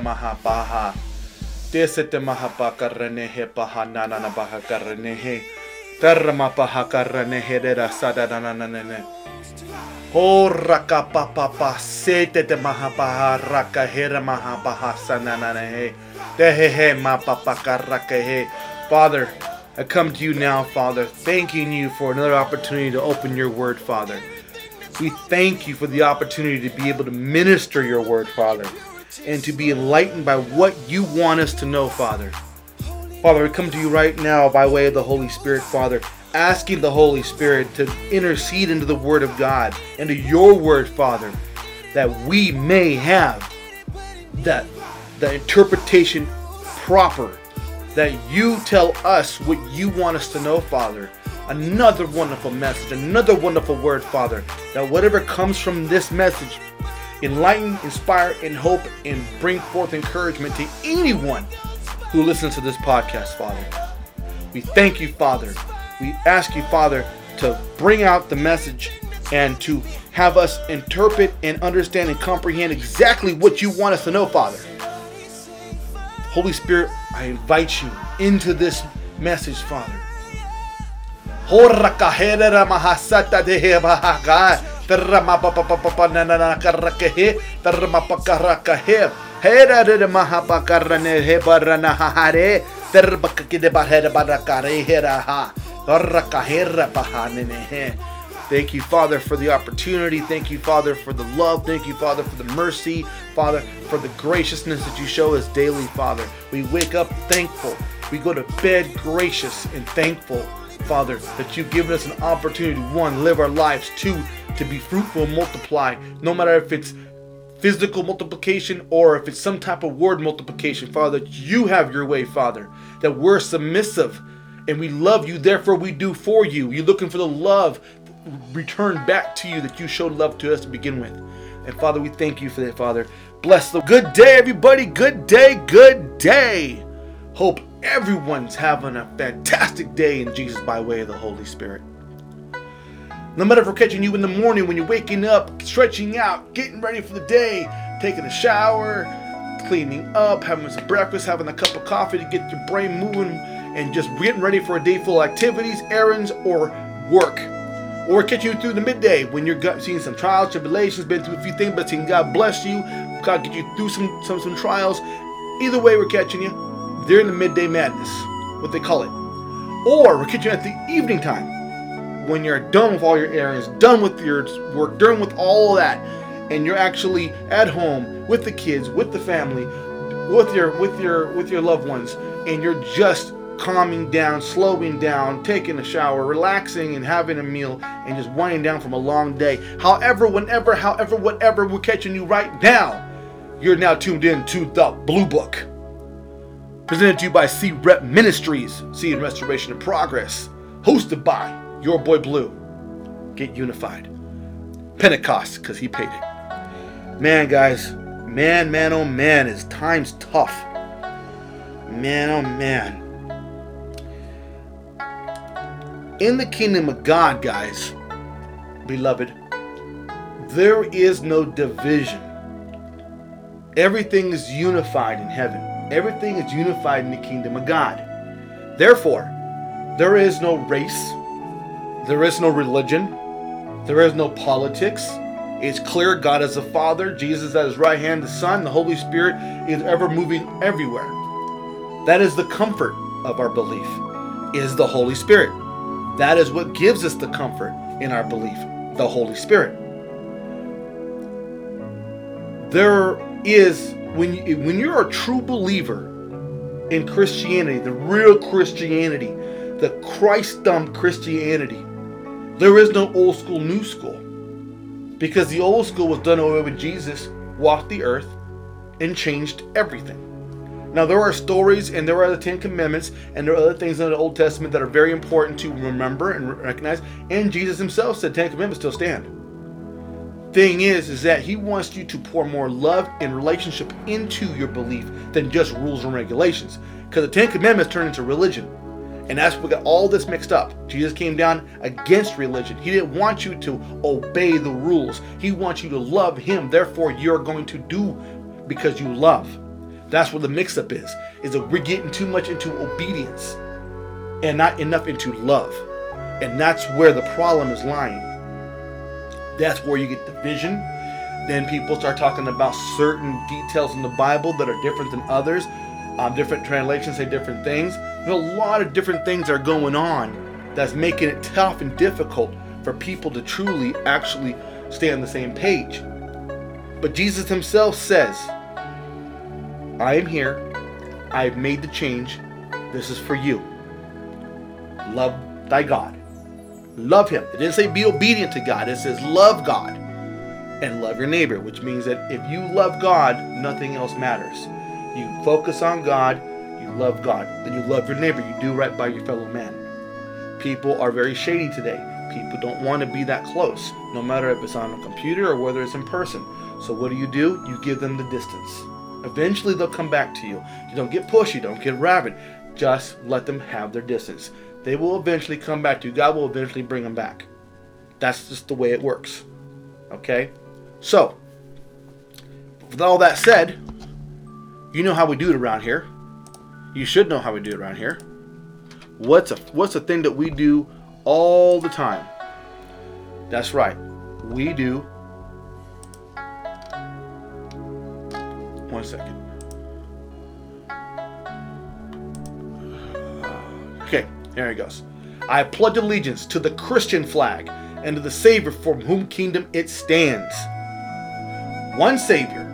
mahapaha. Desete mahapakarane he pahanana bahakarane he. Terma pahakarane he de sadananane. Ho raka papa pa sete de mahapaha raka he de mahapaha sananane he. De he he ma papa karaka he. Father, I come to you now, Father, thanking you for another opportunity to open your word, Father. We thank you for the opportunity to be able to minister your word, Father, and to be enlightened by what you want us to know, Father. Father, we come to you right now by way of the Holy Spirit, Father, asking the Holy Spirit to intercede into the Word of God, into your Word, Father, that we may have that the interpretation proper, that you tell us what you want us to know, Father. Another wonderful message, another wonderful word, Father, that whatever comes from this message enlighten, inspire, and hope, and bring forth encouragement to anyone who listens to this podcast, Father. We thank you, Father. We ask you, Father, to bring out the message and to have us interpret and understand and comprehend exactly what you want us to know, Father. Holy Spirit, I invite you into this message, Father. Horakahera mahasata dehe bahaka. Terama papa papa papa nana karakahe. Terama pakarakahe. Hera mahapakarane hebarana hare. Terbakakide bahera barakare hera ha. Horakahera pahanene. Thank you, Father, for the opportunity. Thank you, Father, for the love. Thank you, Father, for the mercy. Father, for the graciousness that you show us daily, Father. We wake up thankful. We go to bed gracious and thankful, Father, that you've given us an opportunity, one, live our lives, two, to be fruitful and multiply, no matter if it's physical multiplication or if it's some type of word multiplication, Father, that you have your way, Father, that we're submissive and we love you, therefore we do for you. You're looking for the love returned back to you that you showed love to us to begin with. And Father, we thank you for that, Father. Bless the good day, everybody. Good day, good day. Hope everyone's having a fantastic day in Jesus by way of the Holy Spirit. No matter if we're catching you in the morning when you're waking up, stretching out, getting ready for the day, taking a shower, cleaning up, having some breakfast, having a cup of coffee to get your brain moving, and just getting ready for a day full of activities, errands, or work. Or catching you through the midday when you're seeing some trials, tribulations, been through a few things, but seeing God bless you, God get you through some some some trials. Either way, we're catching you during the midday madness, what they call it. Or we're catching you at the evening time when you're done with all your errands, done with your work, done with all that, and you're actually at home with the kids, with the family, with your with your with your loved ones, and you're just calming down, slowing down, taking a shower, relaxing, and having a meal, and just winding down from a long day. However, whenever, however, whatever, we're catching you right now. You're now tuned in to the Blue Book. Presented to you by SeeRIP Ministries, Seed and Restoration and Progress. Hosted by your boy Blue. Get unified. Pentecost, because he paid it. Man, guys, man, man, oh man, is time's tough. Man, oh man. In the kingdom of God, guys, beloved, there is no division. Everything is unified in heaven. Everything is unified in the kingdom of God. Therefore, there is no race, there is no religion, there is no politics. It's clear God is the Father, Jesus at his right hand, the Son, the Holy Spirit is ever moving everywhere. That is the comfort of our belief, is the Holy Spirit. That is what gives us the comfort in our belief, the Holy Spirit. There is when you, when you're a true believer in Christianity, the real Christianity, the Christdom Christianity, there is no old school, new school. Because the old school was done away with Jesus, walked the earth, and changed everything. Now, there are stories and there are the Ten Commandments and there are other things in the Old Testament that are very important to remember and recognize. And Jesus himself said Ten Commandments still stand. Thing is, is that he wants you to pour more love and relationship into your belief than just rules and regulations. Because the Ten Commandments turn into religion. And that's what got all this mixed up. Jesus came down against religion. He didn't want you to obey the rules. He wants you to love him. Therefore, you're going to do because you love. That's where the mix-up is. Is that we're getting too much into obedience and not enough into love. And that's where the problem is lying. That's where you get the vision. Then people start talking about certain details in the Bible that are different than others. Um, different translations say different things. There's a lot of different things are going on that's making it tough and difficult for people to truly actually stay on the same page. But Jesus himself says, I am here. I have made the change. This is for you. Love thy God. Love him. It didn't say be obedient to God. It says love God and love your neighbor, which means that if you love God, nothing else matters. You focus on God, you love God, then you love your neighbor. You do right by your fellow man. People are very shady today. People don't want to be that close, no matter if it's on a computer or whether it's in person. So what do you do? You give them the distance. Eventually they'll come back to you. You don't get pushy, don't get rabid. Just let them have their distance. They will eventually come back to you. God will eventually bring them back. That's just the way it works. Okay? So, with all that said, you know how we do it around here. You should know how we do it around here. What's a what's a thing that we do all the time? That's right. We do one second. Okay, here he goes. I pledge allegiance to the Christian flag and to the Savior from whom kingdom it stands. One Savior,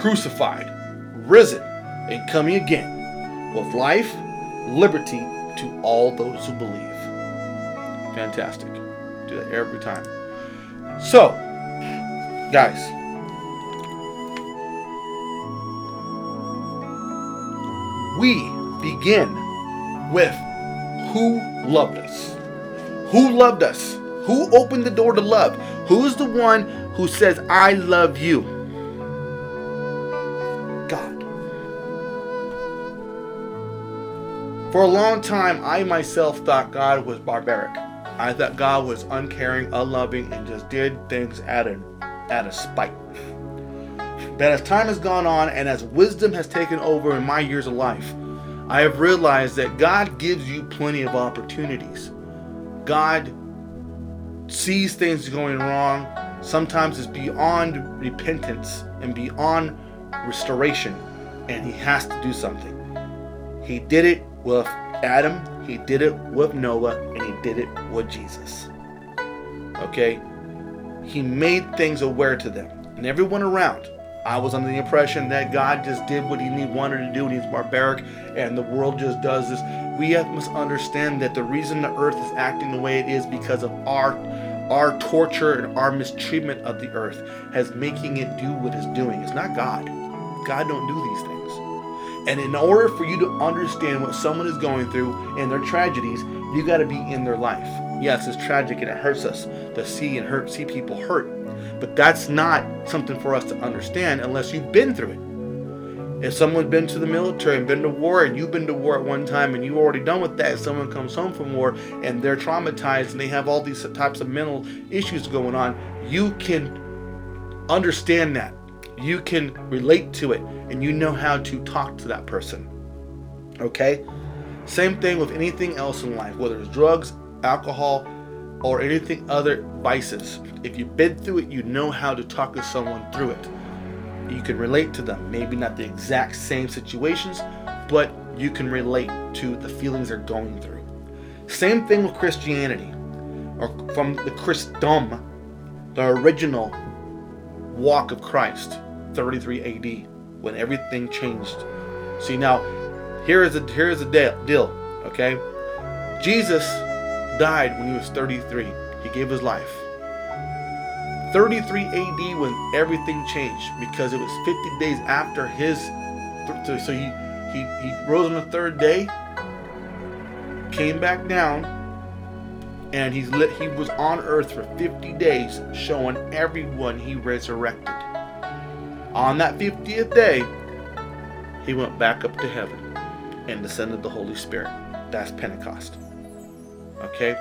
crucified, risen, and coming again, with life, liberty to all those who believe. Fantastic. Do that every time. So, guys, we begin with who loved us. Who loved us? Who opened the door to love? Who's the one who says, I love you? God. For a long time, I myself thought God was barbaric. I thought God was uncaring, unloving, and just did things out of, out of spite. But as time has gone on and as wisdom has taken over in my years of life, I have realized that God gives you plenty of opportunities. God sees things going wrong. Sometimes it's beyond repentance and beyond restoration, and He has to do something. He did it with Adam, He did it with Noah, and He did it with Jesus. Okay? He made things aware to them and everyone around. I was under the impression that God just did what He wanted to do, and He's barbaric, and the world just does this. We have, must understand that the reason the earth is acting the way it is because of our our torture and our mistreatment of the earth has making it do what it's doing. It's not God. God don't do these things. And in order for you to understand what someone is going through and their tragedies, you got to be in their life. Yes, it's tragic and it hurts us to see and hurt see people hurt. But that's not something for us to understand unless you've been through it. If someone's been to the military and been to war, and you've been to war at one time and you're already done with that, someone comes home from war and they're traumatized and they have all these types of mental issues going on, you can understand that. You can relate to it and you know how to talk to that person. Okay? Same thing with anything else in life, whether it's drugs, alcohol, or anything other vices. If you've been through it, you know how to talk to someone through it. You can relate to them. Maybe not the exact same situations, but you can relate to the feelings they're going through. Same thing with Christianity, or from the Christendom, the original walk of Christ, 33 AD, when everything changed. See now, here is a here is a deal. Okay, Jesus died when he was 33. He gave his life. 33 AD when everything changed because it was 50 days after his. So he he he rose on the third day, came back down, and he's lit. He was on earth for 50 days, showing everyone he resurrected. On that 50th day, he went back up to heaven and descended the Holy Spirit. That's Pentecost. Okay?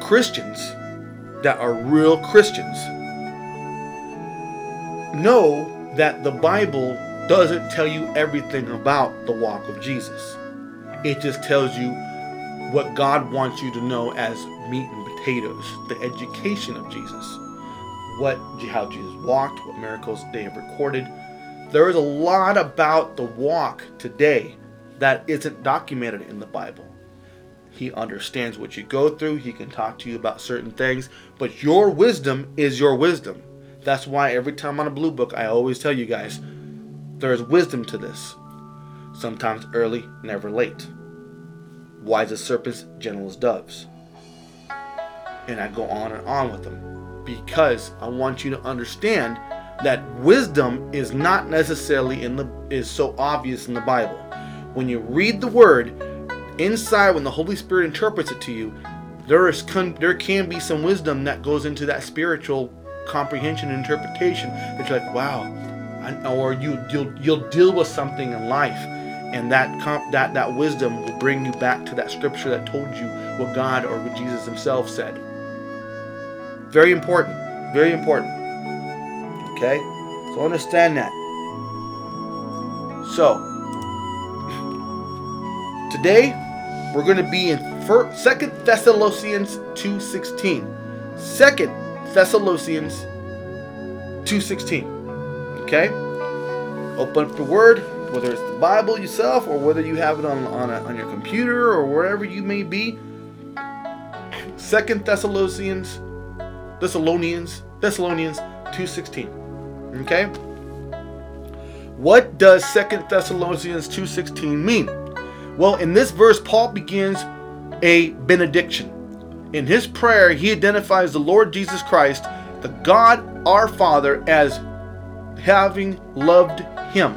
Christians that are real Christians know that the Bible doesn't tell you everything about the walk of Jesus. It just tells you what God wants you to know as meat and potatoes, the education of Jesus, what how Jesus walked, what miracles they have recorded. There is a lot about the walk today that isn't documented in the Bible. He understands what you go through. He can talk to you about certain things, but your wisdom is your wisdom. That's why every time on a blue book, I always tell you guys there is wisdom to this. Sometimes early, never late. Wise as serpents, gentle as doves. And I go on and on with them because I want you to understand that wisdom is not necessarily in the is so obvious in the Bible. When you read the word, inside when the Holy Spirit interprets it to you, there is there can be some wisdom that goes into that spiritual comprehension and interpretation that you're like, wow, I, or you you'll you'll deal with something in life, and that comp, that that wisdom will bring you back to that scripture that told you what God or what Jesus Himself said. Very important, very important. Okay, so understand that. So today we're going to be in Second Thessalonians 2.16. Second Thessalonians 2.16. Okay? Open up the word, whether it's the Bible yourself or whether you have it on, on, a, on your computer or wherever you may be. Second Thessalonians, Thessalonians, Thessalonians 2.16. Okay? What does Second Thessalonians 2.16 mean? Well, in this verse, Paul begins a benediction. In his prayer, he identifies the Lord Jesus Christ, the God our Father, as having loved him,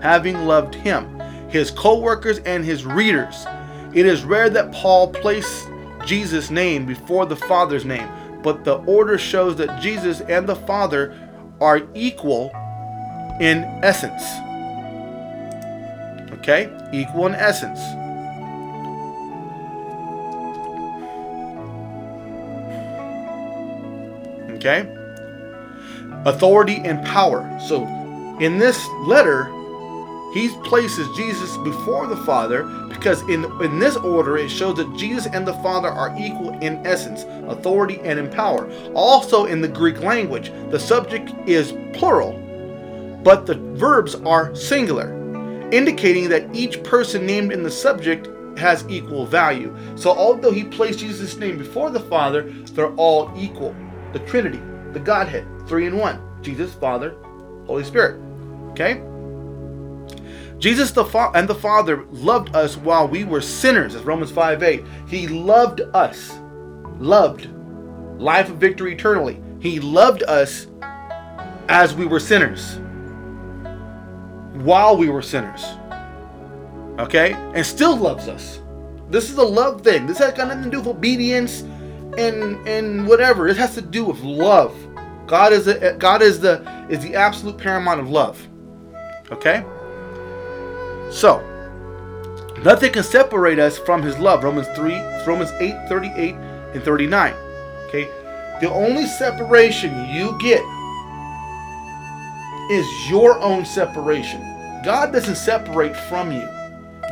having loved him, his co workers, and his readers. It is rare that Paul placed Jesus' name before the Father's name, but the order shows that Jesus and the Father are equal in essence. Okay? Equal in essence. Okay? Authority and power. So, in this letter, he places Jesus before the Father because in, in this order it shows that Jesus and the Father are equal in essence, authority, and in power. Also, in the Greek language, the subject is plural, but the verbs are singular indicating that each person named in the subject has equal value. So, although he placed Jesus' name before the Father, they're all equal. The Trinity, the Godhead, three in one Jesus, Father, Holy Spirit. Okay? Jesus the Fa- and the Father loved us while we were sinners, as Romans 5 8. He loved us. Loved. Life of victory eternally. He loved us as we were sinners while we were sinners. Okay? And still loves us. This is a love thing. This has got nothing to do with obedience and and whatever. It has to do with love. God is the God is the is the absolute paramount of love. Okay? So, nothing can separate us from his love. Romans 3, Romans 8, 38 and 39. Okay? The only separation you get is your own separation. God doesn't separate from you.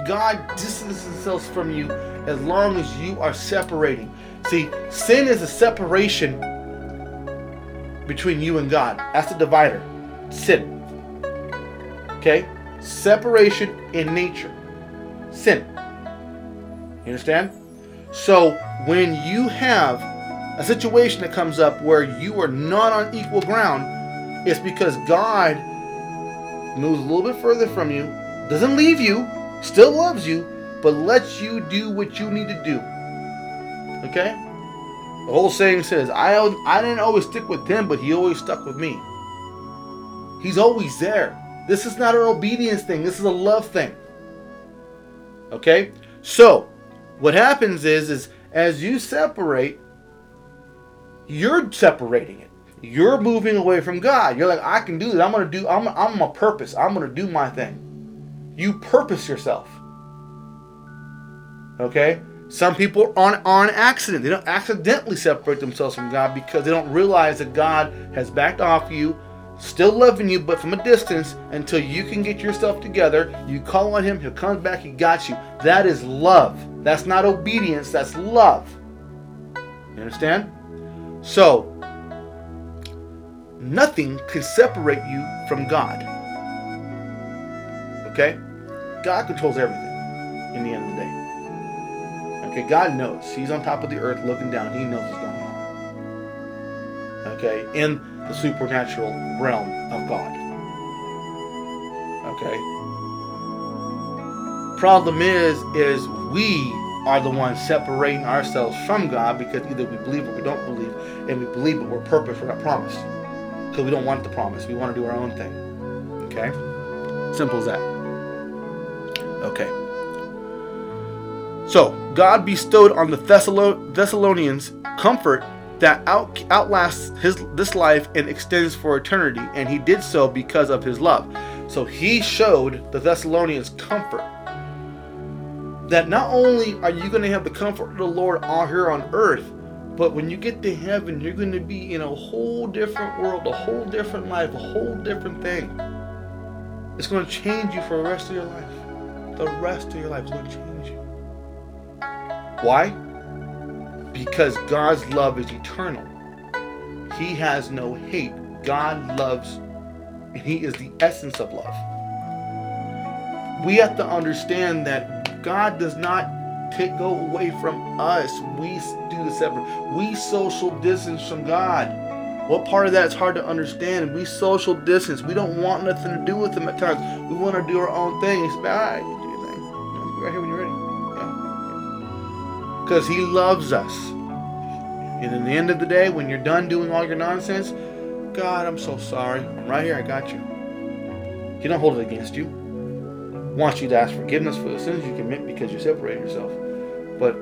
God distances himself from you as long as you are separating. See, sin is a separation between you and God. That's the divider. Sin. Okay? Separation in nature. Sin. You understand? So when you have a situation that comes up where you are not on equal ground, it's because God moves a little bit further from you, doesn't leave you, still loves you, but lets you do what you need to do. Okay? The whole saying says, I, I didn't always stick with him, but he always stuck with me. He's always there. This is not an obedience thing, this is a love thing. Okay? So, what happens is, is as you separate, you're separating it. You're moving away from God. You're like, I can do this. I'm gonna do. I'm. I'm a purpose. I'm gonna do my thing. You purpose yourself. Okay. Some people on on accident. They don't accidentally separate themselves from God because they don't realize that God has backed off you, still loving you, but from a distance until you can get yourself together. You call on Him. He'll come back. He got you. That is love. That's not obedience. That's love. You understand? So nothing can separate you from God. Okay? God controls everything in the end of the day. Okay, God knows. He's on top of the earth looking down. He knows what's going on. Okay, in the supernatural realm of God. Okay. Problem is, is we are the ones separating ourselves from God because either we believe or we don't believe, and we believe but we're purpose, we're not promised because we don't want the promise. We want to do our own thing. Okay? Simple as that. Okay. So, God bestowed on the Thessalo- Thessalonians comfort that out- outlasts his this life and extends for eternity, and he did so because of his love. So he showed the Thessalonians comfort that not only are you going to have the comfort of the Lord on here on earth, but when you get to heaven, you're going to be in a whole different world, a whole different life, a whole different thing. It's going to change you for the rest of your life. The rest of your life is going to change you. Why? Because God's love is eternal. He has no hate. God loves, and He is the essence of love. We have to understand that God does not take go away from us. We do the separate. We social distance from God. What part of that is hard to understand? We social distance. We don't want nothing to do with Him at times. We want to do our own thing. Like, all right, do your thing. Know, right here when you're ready. Yeah. Because He loves us. And in the end of the day, when you're done doing all your nonsense, God, I'm so sorry. I'm right here. I got you. He don't hold it against you. Wants you to ask forgiveness for the sins you commit because you separate yourself. But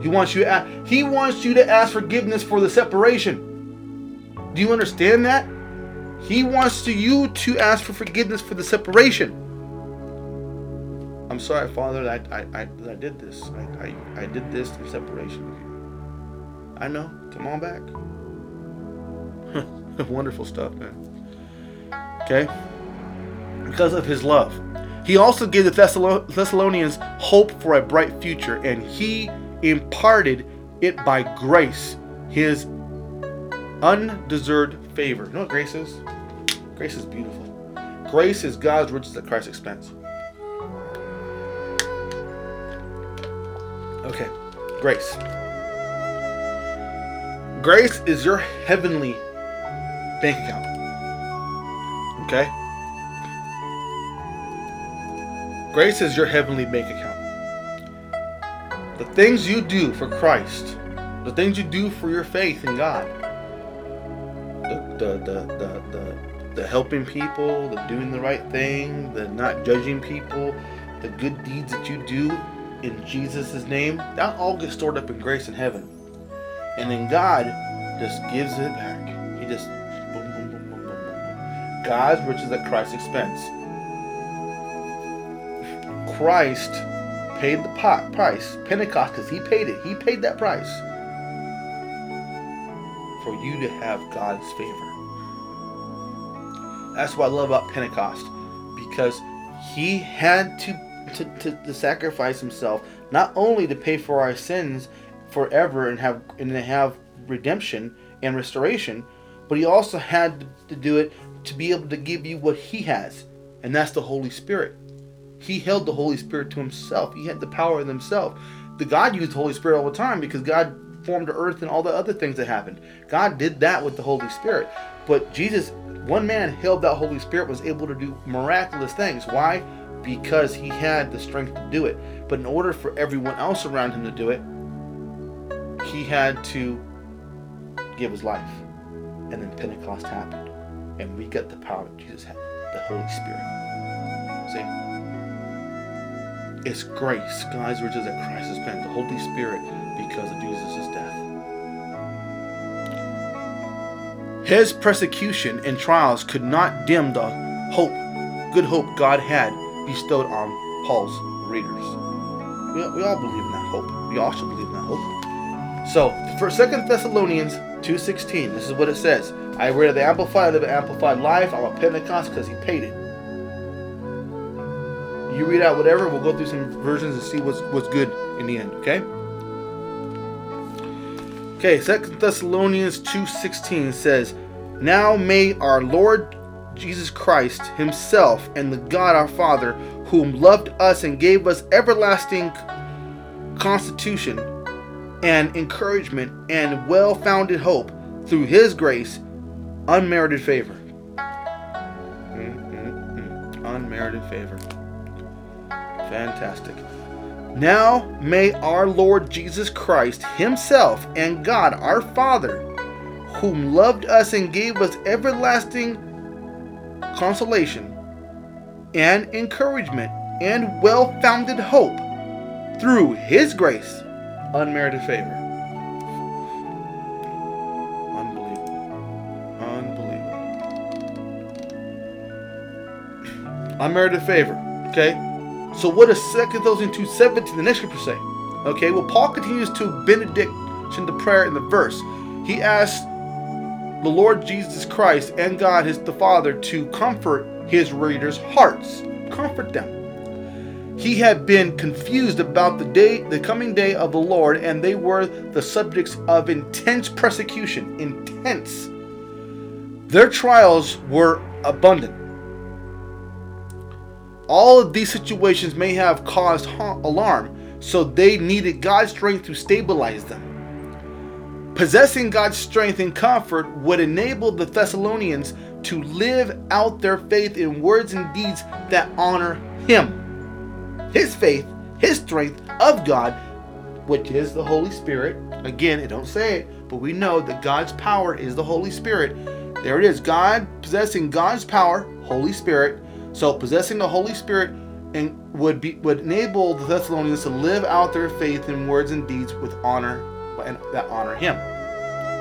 he wants you to ask, he wants you to ask forgiveness for the separation. Do you understand that? He wants to you to ask for forgiveness for the separation. I'm sorry, Father, that I, I, that I did this. I, I, I did this in separation. I know. Come on back. Wonderful stuff, man. Okay? Because of his love. He also gave the Thessalonians hope for a bright future, and he imparted it by grace, his undeserved favor. You know what grace is? Grace is beautiful. Grace is God's riches at Christ's expense. Okay, grace. Grace is your heavenly bank account. Okay? Grace is your heavenly bank account. The things you do for Christ, the things you do for your faith in God, the the the the, the, helping people, the doing the right thing, the not judging people, the good deeds that you do in Jesus' name, that all gets stored up in grace in heaven. And then God just gives it back. He just boom, God's riches at Christ's expense. Christ paid the pot price, Pentecost, because he paid it. He paid that price for you to have God's favor. That's what I love about Pentecost, because he had to, to, to, to sacrifice himself not only to pay for our sins forever and have and to have redemption and restoration, but he also had to do it to be able to give you what he has, and that's the Holy Spirit. He held the Holy Spirit to himself. He had the power in himself. The God used the Holy Spirit all the time because God formed the earth and all the other things that happened. God did that with the Holy Spirit. But Jesus, one man held that Holy Spirit, was able to do miraculous things. Why? Because he had the strength to do it. But in order for everyone else around him to do it, he had to give his life. And then Pentecost happened. And we got the power that Jesus had, the Holy Spirit. See? It's grace. God's riches that Christ has spent, the Holy Spirit, because of Jesus' death. His persecution and trials could not dim the hope, good hope God had bestowed on Paul's readers. We, we all believe in that hope. We all should believe in that hope. So, for Second Thessalonians 2.16, this is what it says. I read the Amplified, the Amplified Life. I'm a Pentecost because he paid it. You read out whatever. We'll go through some versions and see what's what's good in the end. Okay. Okay. Second Thessalonians two sixteen says, "Now may our Lord Jesus Christ Himself and the God our Father, whom loved us and gave us everlasting constitution and encouragement and well-founded hope through His grace, unmerited favor." Mm-mm-mm. Unmerited favor. Fantastic. Now may our Lord Jesus Christ Himself and God our Father, whom loved us and gave us everlasting consolation and encouragement and well founded hope through His grace, unmerited favor. Unbelievable. Unbelievable. Unmerited favor. Okay? So what does Second Thessalonians 2.17, the next scripture say? Okay, well Paul continues to benediction the prayer in the verse. He asks the Lord Jesus Christ and God his the Father to comfort his readers' hearts. Comfort them. He had been confused about the day the coming day of the Lord, and they were the subjects of intense persecution. Intense. Their trials were abundant. All of these situations may have caused alarm, so they needed God's strength to stabilize them. Possessing God's strength and comfort would enable the Thessalonians to live out their faith in words and deeds that honor Him. His faith, His strength of God, which is the Holy Spirit. Again, it don't say it, but we know that God's power is the Holy Spirit. There it is. God possessing God's power, Holy Spirit, so possessing the Holy Spirit and would be would enable the Thessalonians to live out their faith in words and deeds with honor and that honor him.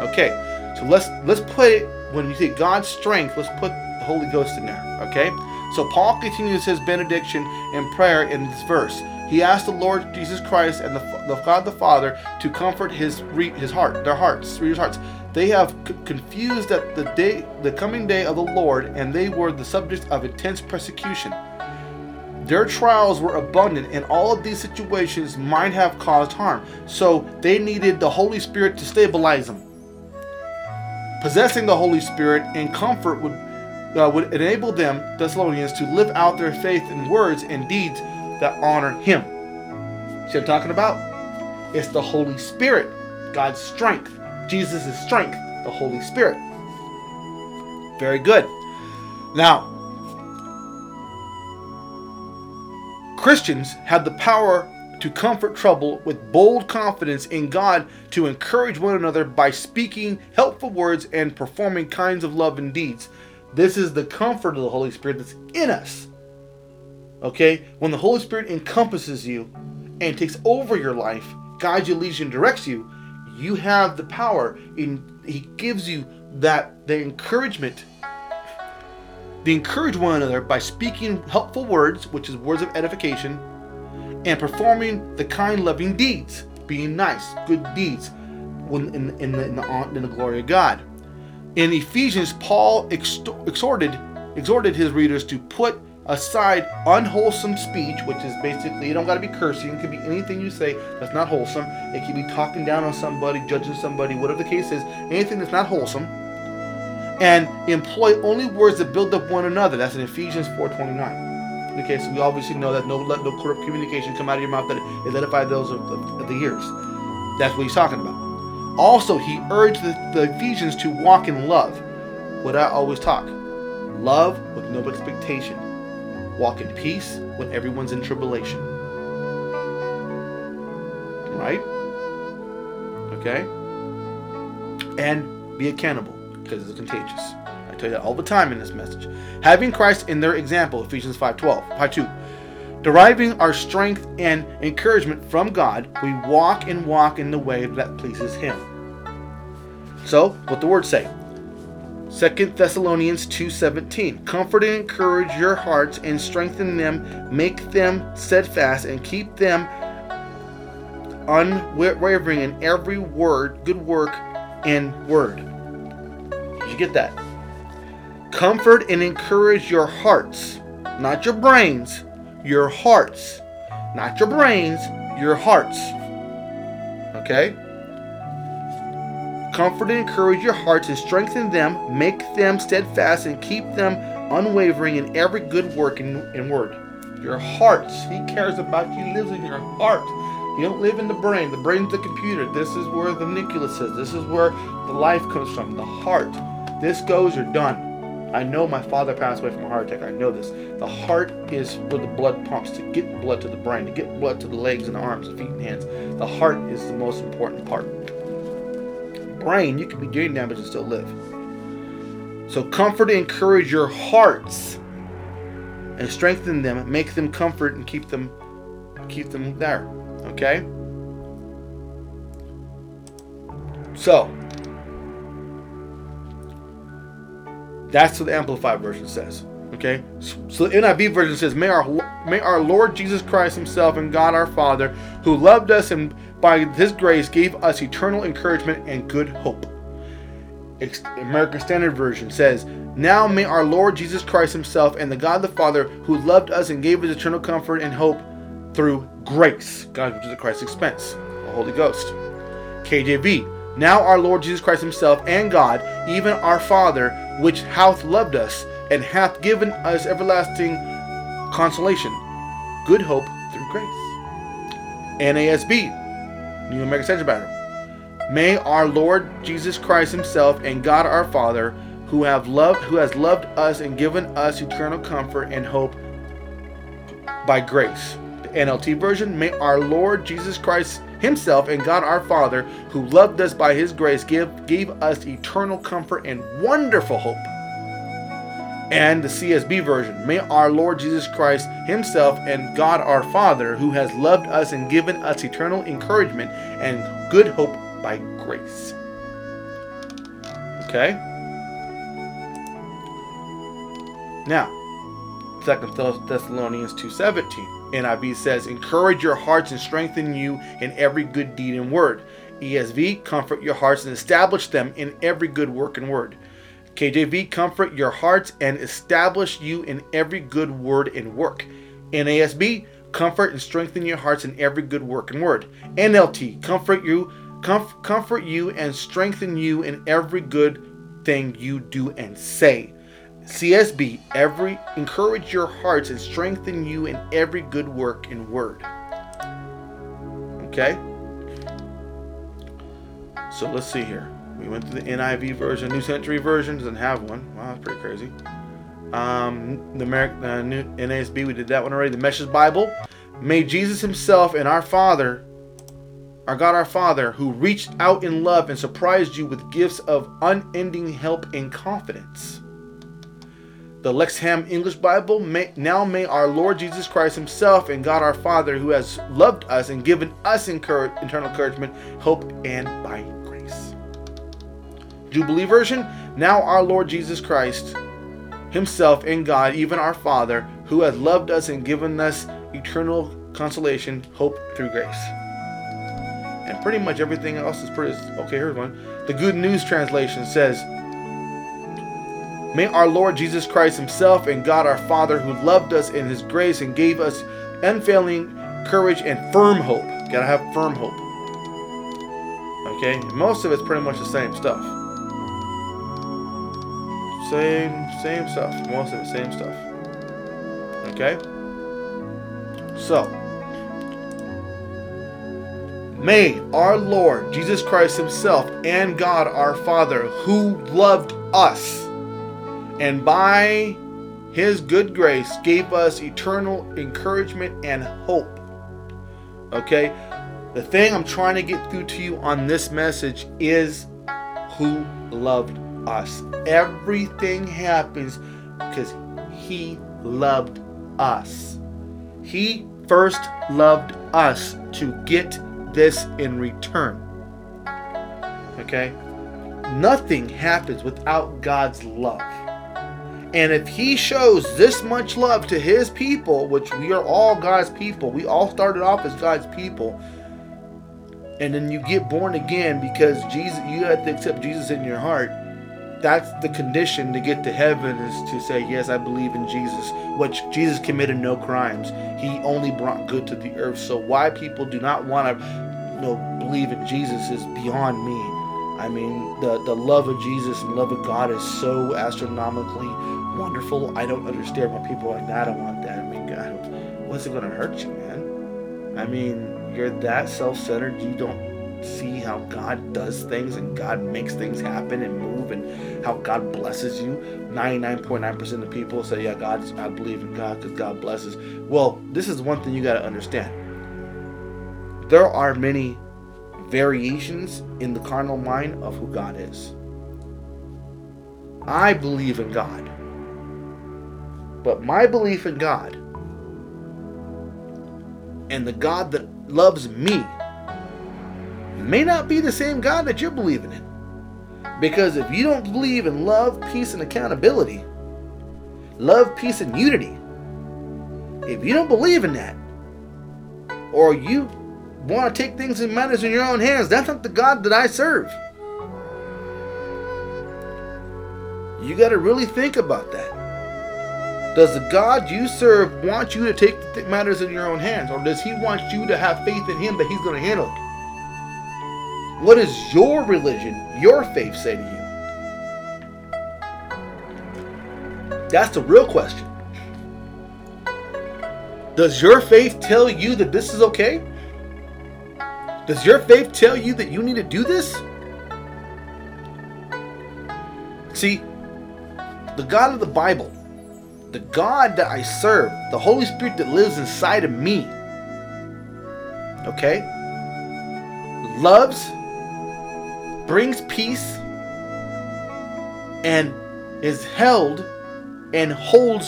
Okay, so let's let's put it when you say God's strength, let's put the Holy Ghost in there. Okay, so Paul continues his benediction and prayer in this verse. He asked the Lord Jesus Christ and the, the God the Father to comfort his his heart, their hearts, readers' hearts. They have c- confused that the day, the coming day of the Lord, and they were the subject of intense persecution. Their trials were abundant, and all of these situations might have caused harm. So they needed the Holy Spirit to stabilize them. Possessing the Holy Spirit and comfort would uh, would enable them, Thessalonians, to live out their faith in words and deeds that honor Him. See what I'm talking about? It's the Holy Spirit, God's strength, Jesus' strength, the Holy Spirit. Very good. Now, Christians have the power to comfort trouble with bold confidence in God to encourage one another by speaking helpful words and performing kinds of love and deeds. This is the comfort of the Holy Spirit that's in us. Okay? When the Holy Spirit encompasses you and takes over your life, guides you, leads you, and directs you, you have the power. In He gives you that the encouragement They encourage one another by speaking helpful words, which is words of edification, and performing the kind, loving deeds, being nice, good deeds, when in, in, the, in, the, in the glory of God. In Ephesians, Paul exhorted exhorted his readers to put aside unwholesome speech, which is basically you don't got to be cursing. It could be anything you say that's not wholesome. It could be talking down on somebody, judging somebody, whatever the case is. Anything that's not wholesome, and employ only words that build up one another. That's in Ephesians 4:29. Okay, so we obviously know that no let no corrupt communication come out of your mouth that it edify those of, of, of the ears. That's what he's talking about. Also, he urged the, the Ephesians to walk in love. What I always talk. Love with no expectation. Walk in peace when everyone's in tribulation. Right? Okay? And be accountable because it's contagious. I tell you that all the time in this message. Having Christ in their example, Ephesians 5:12, 5:2. Deriving our strength and encouragement from God, we walk and walk in the way that pleases Him. So, what the words say? 2 Thessalonians 2:17 Comfort and encourage your hearts and strengthen them, make them steadfast and keep them unwavering in every word, good work and word. Did you get that? Comfort and encourage your hearts, not your brains, your hearts. Not your brains, your hearts. Okay? Comfort and encourage your hearts and strengthen them, make them steadfast, and keep them unwavering in every good work and, and word. Your hearts. He cares about you, lives in your heart. You don't live in the brain. The brain's the computer. This is where the nucleus is. This is where the life comes from. The heart. This goes, you're done. I know my father passed away from a heart attack. I know this. The heart is where the blood pumps to get blood to the brain, to get blood to the legs and arms, and feet and hands. The heart is the most important part. Brain, you can be doing damage and still live. So comfort and encourage your hearts and strengthen them, make them comfort and keep them keep them there. Okay? So That's what the Amplified version says. Okay, so the NIV version says, "May our may our Lord Jesus Christ Himself and God our Father, who loved us and by His grace gave us eternal encouragement and good hope." American Standard Version says, "Now may our Lord Jesus Christ Himself and the God the Father, who loved us and gave us eternal comfort and hope through grace, God which is at Christ's expense, the Holy Ghost." KJV, now our Lord Jesus Christ Himself and God, even our Father, which hath loved us and hath given us everlasting consolation, good hope through grace. NASB, New American Standard Bible. May our Lord Jesus Christ Himself and God our Father, who have loved, who has loved us and given us eternal comfort and hope by grace. The NLT version. May our Lord Jesus Christ Himself and God our Father, who loved us by His grace, give gave us eternal comfort and wonderful hope and the CSB version. May our Lord Jesus Christ Himself and God our Father, who has loved us and given us eternal encouragement and good hope by grace. Okay? Now, Second Thessalonians 2:17. NIV says, "Encourage your hearts and strengthen you in every good deed and word." ESV, "Comfort your hearts and establish them in every good work and word." KJV, comfort your hearts and establish you in every good word and work. NASB, comfort and strengthen your hearts in every good work and word. NLT, comfort you, comf- comfort you and strengthen you in every good thing you do and say. CSB, every encourage your hearts and strengthen you in every good work and word. Okay? So let's see here. We went to the NIV version, New Century version doesn't have one. Wow, that's pretty crazy. Um, the American uh, New NASB, we did that one already. The Message Bible. May Jesus Himself and our Father, our God, our Father, who reached out in love and surprised you with gifts of unending help and confidence. The Lexham English Bible. May, now may our Lord Jesus Christ Himself and God our Father, who has loved us and given us encourage, eternal encouragement, hope, and by. Jubilee version. Now our Lord Jesus Christ himself and God, even our Father, who has loved us and given us eternal consolation, hope through grace. And pretty much everything else is pretty okay. Here's one. The Good News translation says, May our Lord Jesus Christ Himself and God our Father, who loved us in His grace and gave us unfailing courage and firm hope. Gotta have firm hope. Okay? Most of it's pretty much the same stuff. Same, same stuff. Most of the same stuff. Okay? So, may our Lord Jesus Christ Himself and God our Father, who loved us and by His good grace gave us eternal encouragement and hope. Okay? The thing I'm trying to get through to you on this message is who loved us. Everything happens because He loved us. He first loved us to get this in return. Okay? Nothing happens without God's love. And if he shows this much love to his people, which we are all God's people, we all started off as God's people, and then you get born again because Jesus you have to accept Jesus in your heart. That's the condition to get to heaven is to say, Yes, I believe in Jesus, which Jesus committed no crimes. He only brought good to the earth. So why people do not want to you know, believe in Jesus is beyond me. I mean, the, the love of Jesus and love of God is so astronomically wonderful. I don't understand why people are like that. I want that. I mean, God, what's it going to hurt you, man? I mean, you're that self centered. You don't see how God does things and God makes things happen and move and how God blesses you. 99.9% of people say, Yeah, God, I believe in God because God blesses. Well, this is one thing you got to understand. There are many variations in the carnal mind of who God is. I believe in God. But my belief in God and the God that loves me may not be the same God that you're believing in. Because if you don't believe in love, peace, and accountability, love, peace, and unity, if you don't believe in that, or you want to take things and matters in your own hands, that's not the God that I serve. You got to really think about that. Does the God you serve want you to take matters in your own hands, or does He want you to have faith in Him that He's going to handle it? What does your religion, your faith say to you? That's the real question. Does your faith tell you that this is okay? Does your faith tell you that you need to do this? See, the God of the Bible, the God that I serve, the Holy Spirit that lives inside of me, okay, loves, brings peace, and is held and holds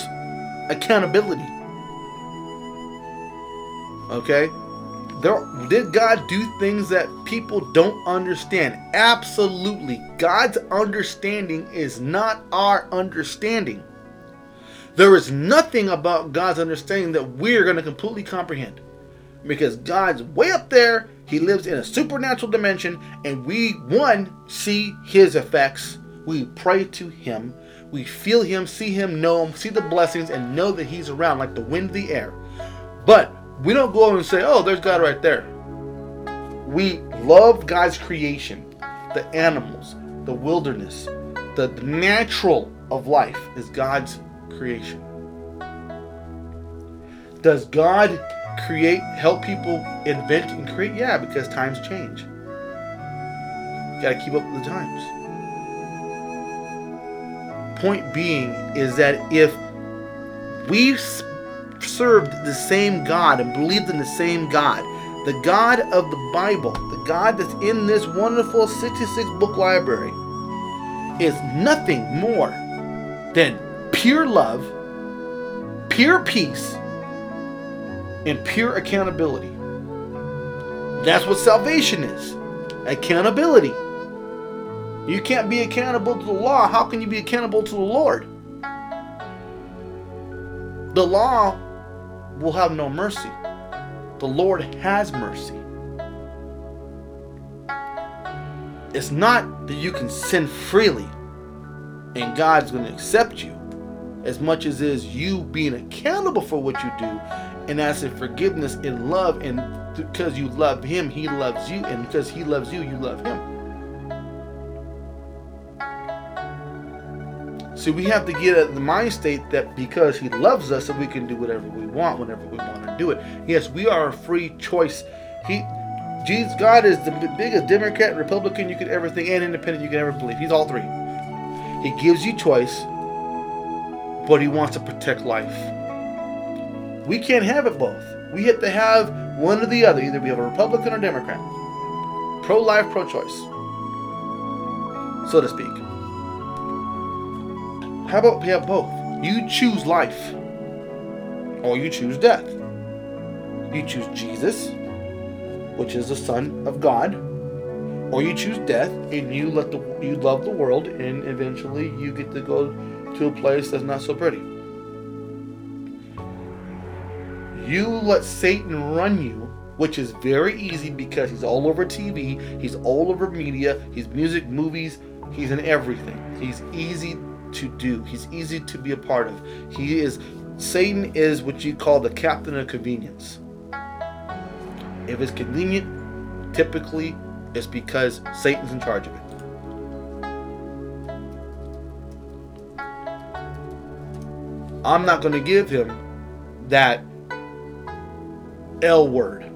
accountability. Okay? There, did God do things that people don't understand? Absolutely. God's understanding is not our understanding. There is nothing about God's understanding that we're going to completely comprehend. Because God's way up there, He lives in a supernatural dimension, and we, one, see His effects. We pray to Him. We feel Him, see Him, know Him, see the blessings, and know that He's around like the wind of the air. But we don't go over and say, oh, there's God right there. We love God's creation, the animals, the wilderness, the, natural of life is God's creation. Does God create, help people invent and create? Yeah, because times change. You gotta keep up with the times. Point being is that if we've served the same God and believed in the same God, the God of the Bible, the God that's in this wonderful 66 book library, is nothing more than pure love, pure peace, and pure accountability. That's what salvation is accountability. You can't be accountable to the law. How can you be accountable to the Lord? The law will have no mercy. The Lord has mercy. It's not that you can sin freely and God's going to accept you as much as is you being accountable for what you do and asking forgiveness in love and because you love him he loves you and because he loves you you love him. So we have to get at the mind state that because he loves us that we can do whatever we want whenever we want to do it. Yes we are a free choice. He jesus god is the biggest democrat republican you could ever think and independent you could ever believe. He's all three. He gives you choice but he wants to protect life. We can't have it both. We have to have one or the other. Either we have a Republican or Democrat. Pro life, pro choice. So to speak. How about we have both? You choose life or you choose death. You choose Jesus, which is the Son of God, or you choose death and you let the you love the world and eventually you get to go to a place that's not so pretty. You let Satan run you, which is very easy because he's all over TV, he's all over media, he's music, movies, he's in everything. He's easy to do. He's easy to be a part of. He is Satan is what you call the captain of convenience. If it's convenient, typically it's because Satan's in charge of it. I'm not going to give him that L word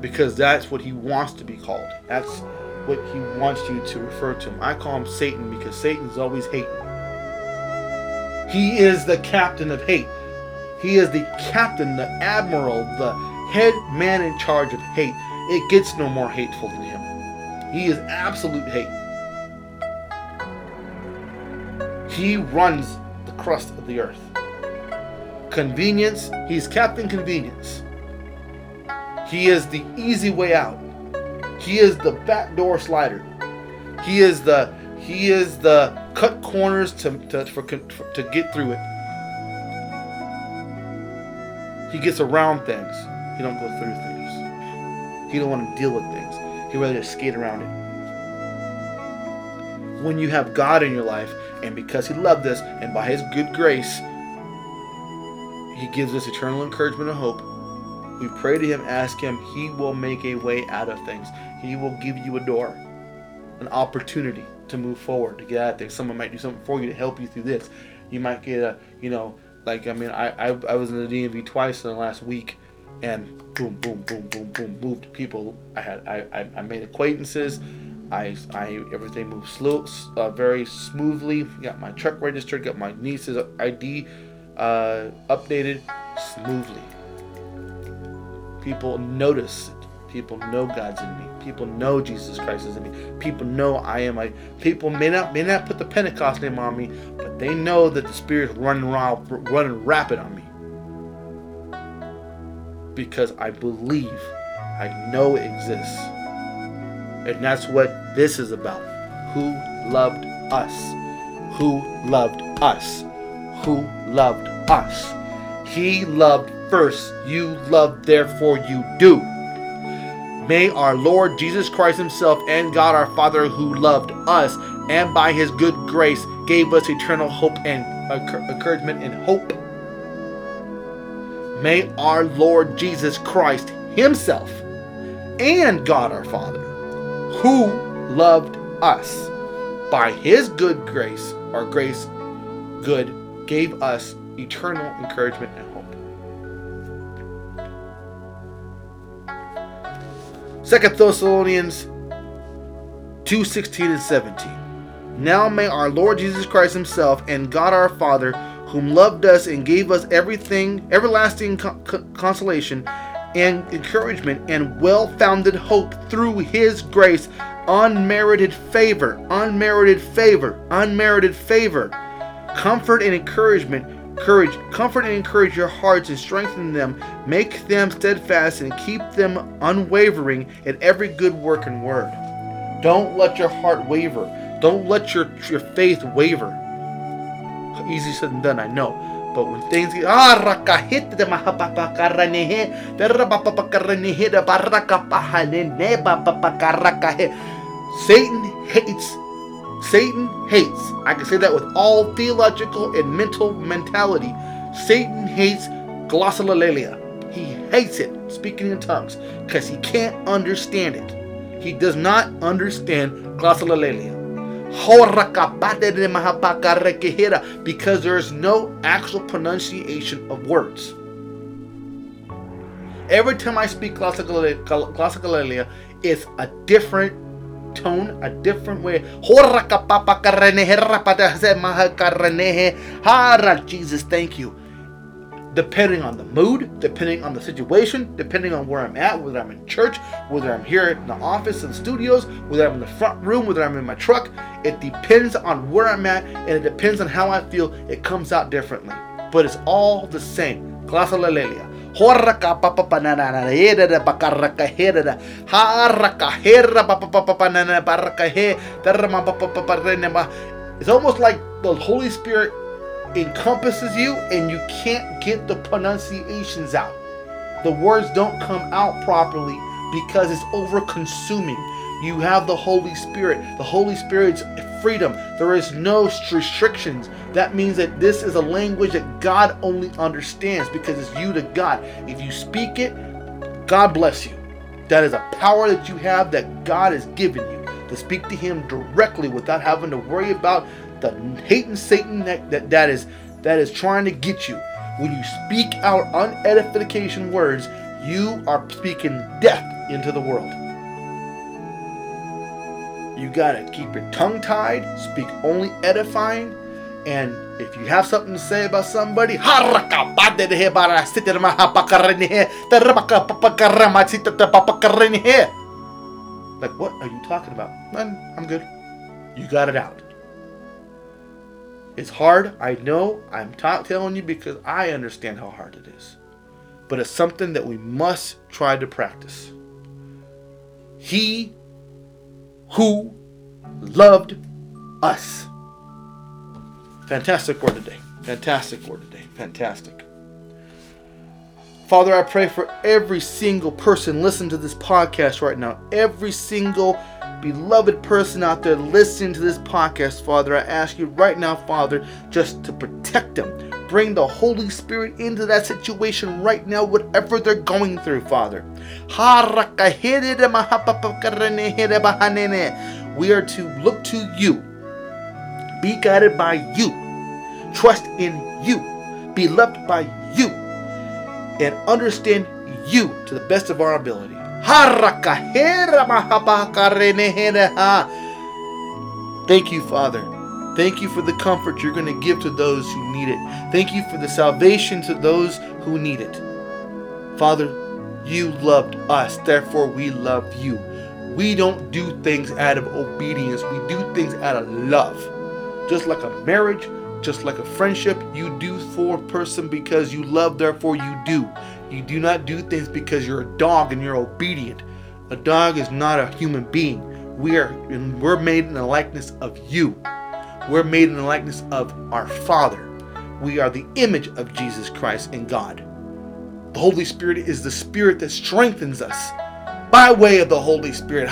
because that's what he wants to be called. That's what he wants you to refer to him. I call him Satan because Satan's always hating. He is the captain of hate. He is the captain, the admiral, the head man in charge of hate. It gets no more hateful than him. He is absolute hate. He runs the crust of the earth. Convenience, he's Captain Convenience. He is the easy way out. He is the backdoor slider. He is the he is the cut corners to to, for, to get through it. He gets around things. He don't go through things. He don't want to deal with things. He rather just skate around it. When you have God in your life, and because He loved us, and by His good grace, He gives us eternal encouragement and hope. We pray to Him, ask Him, He will make a way out of things. He will give you a door, an opportunity to move forward, to get out things. Someone might do something for you to help you through this. You might get a, you know, like I mean, I I, I was in the DMV twice in the last week, and boom, boom, boom, boom, boom, moved people. I had I I, I made acquaintances. I, I everything moved slow, uh, very smoothly. Got my truck registered. Got my niece's ID uh, updated smoothly. People notice it. People know God's in me. People know Jesus Christ is in me. People know I am a. People may not may not put the Pentecost name on me, but they know that the Spirit's running around, running rapid on me because I believe, I know it exists, and that's what this is about. Who loved us? Who loved us? Who loved us? He loved first. You love, therefore you do. May our Lord Jesus Christ Himself and God our Father, who loved us and by His good grace gave us eternal hope and encouragement and hope. May our Lord Jesus Christ Himself and God our Father, who loved us by His good grace, our grace good, gave us eternal encouragement and hope. Second Thessalonians 2 16 and 17. Now may our Lord Jesus Christ Himself and God our Father, whom loved us and gave us everything, everlasting con- con- consolation and encouragement and well founded hope through His grace, unmerited favor, unmerited favor, unmerited favor, comfort and encouragement courage, comfort and encourage your hearts and strengthen them, make them steadfast and keep them unwavering in every good work and word. Don't let your heart waver. Don't let your, your faith waver. Easy said than done, I know. But when things get ah. Satan hates. Satan hates. I can say that with all theological and mental mentality. Satan hates glossolalia. He hates it, speaking in tongues, because he can't understand it. He does not understand glossolalia. Because there is no actual pronunciation of words. Every time I speak glossolalia, it's a different tone, a different way. Jesus, thank you depending on the mood, depending on the situation, depending on where I'm at, whether I'm in church, whether I'm here in the office and studios, whether I'm in the front room, whether I'm in my truck. It depends on where I'm at and it depends on how I feel. It comes out differently, but it's all the same. Clase la lelia. It's almost like the Holy Spirit encompasses you and you can't get the pronunciations out. The words don't come out properly because it's over consuming. You have the Holy Spirit. The Holy Spirit's freedom. There is no restrictions. That means that this is a language that God only understands because it's you to God. If you speak it, God bless you. That is a power that you have that God has given you to speak to Him directly without having to worry about the hating Satan that, that, that is that is trying to get you. When you speak out unedification words, you are speaking death into the world. You gotta keep your tongue tied, speak only edifying, and if you have something to say about somebody, like what are you talking about? I'm good. You got it out. It's hard, I know. I'm not telling you because I understand how hard it is. But it's something that we must try to practice. He who loved us. Fantastic word today. Fantastic word today. Fantastic. Father, I pray for every single person listening to this podcast right now, every single beloved person out there listening to this podcast, Father, I ask you right now, Father, just to protect them. Bring the Holy Spirit into that situation right now, whatever they're going through, Father. We are to look to you, be guided by you, trust in you, be loved by you, and understand you to the best of our ability. Thank you, Father. Thank you for the comfort you're going to give to those who need it. Thank you for the salvation to those who need it. Father, you loved us, therefore we love you. We don't do things out of obedience, we do things out of love. Just like a marriage, just like a friendship, you do for a person because you love, therefore you do. You do not do things because you're a dog and you're obedient. A dog is not a human being. We are we're made in the likeness of you. We're made in the likeness of our Father. We are the image of Jesus Christ and God. The Holy Spirit is the spirit that strengthens us by way of the Holy Spirit.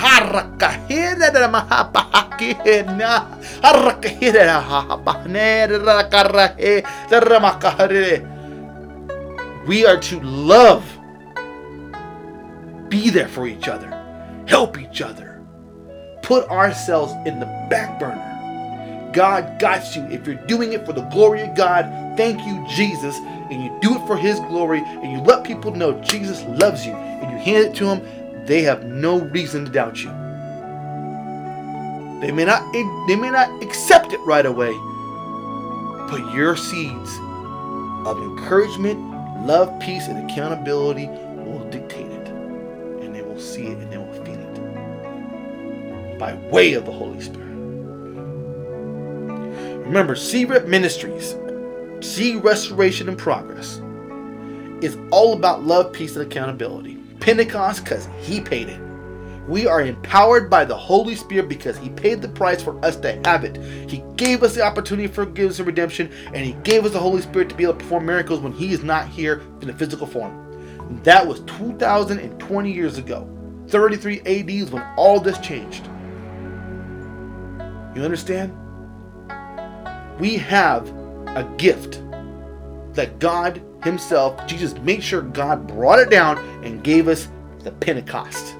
We are to love, be there for each other, help each other, put ourselves in the back burner. God got you. If you're doing it for the glory of God, thank you, Jesus. And you do it for His glory, and you let people know Jesus loves you, and you hand it to them, they have no reason to doubt you. They may not they may not accept it right away, but your seeds of encouragement Love, peace, and accountability will dictate it. And they will see it and they will feel it by way of the Holy Spirit. Remember, Rep Ministries, See Restoration and Progress, is all about love, peace, and accountability. Pentecost, because He paid it. We are empowered by the Holy Spirit because He paid the price for us to have it. He gave us the opportunity for forgiveness and redemption, and He gave us the Holy Spirit to be able to perform miracles when He is not here in a physical form. That was 2,020 years ago. 33 AD is when all this changed. You understand? We have a gift that God Himself, Jesus, made sure God brought it down and gave us the Pentecost.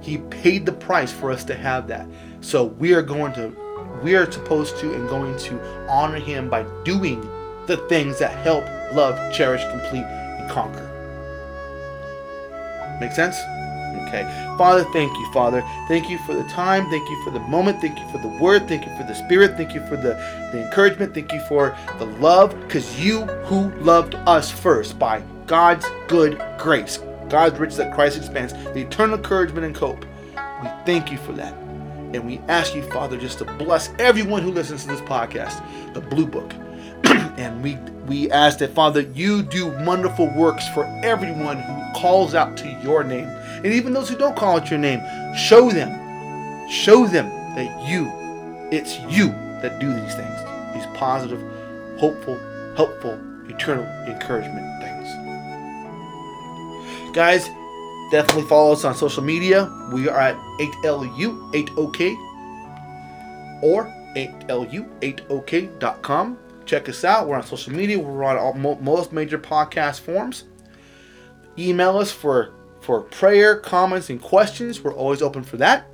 He paid the price for us to have that. So we are going to, we are supposed to and going to honor Him by doing the things that help, love, cherish, complete, and conquer. Make sense? Okay. Father, thank you, Father. Thank you for the time. Thank you for the moment. Thank you for the word. Thank you for the spirit. Thank you for the, the encouragement. Thank you for the love. Because you who loved us first by God's good grace, God's riches that Christ expands, the eternal encouragement and hope. We thank you for that. And we ask you, Father, just to bless everyone who listens to this podcast, the Blue Book. and we we ask that Father, you do wonderful works for everyone who calls out to your name. And even those who don't call out your name, show them, show them that you, it's you that do these things. These positive, hopeful, helpful, eternal encouragement things. Guys, definitely follow us on social media. We are at 8LU, 8OK, or 8LU8OK.com. Check us out. We're on social media. We're on all, most major podcast forms. Email us for for prayer, comments, and questions. We're always open for that.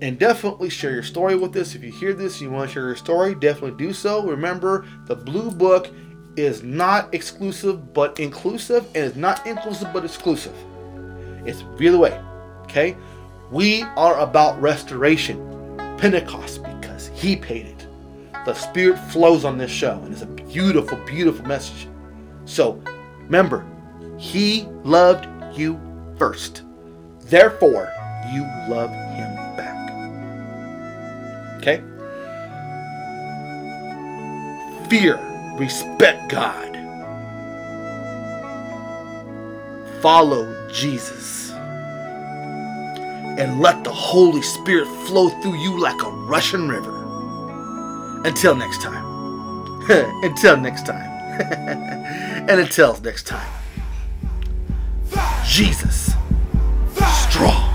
And definitely share your story with us. If you hear this, you want to share your story, definitely do so. Remember, the Blue Book is not exclusive but inclusive, and it's not inclusive but exclusive. It's really way. Okay? We are about restoration, Pentecost, because He paid it. The Spirit flows on this show, and it's a beautiful, beautiful message. So, remember, He loved you first. Therefore, you love Him back. Okay? Fear, respect God. Follow Jesus. And let the Holy Spirit flow through you like a rushing river. Until next time. until next time. and until next time. Jesus. Strong.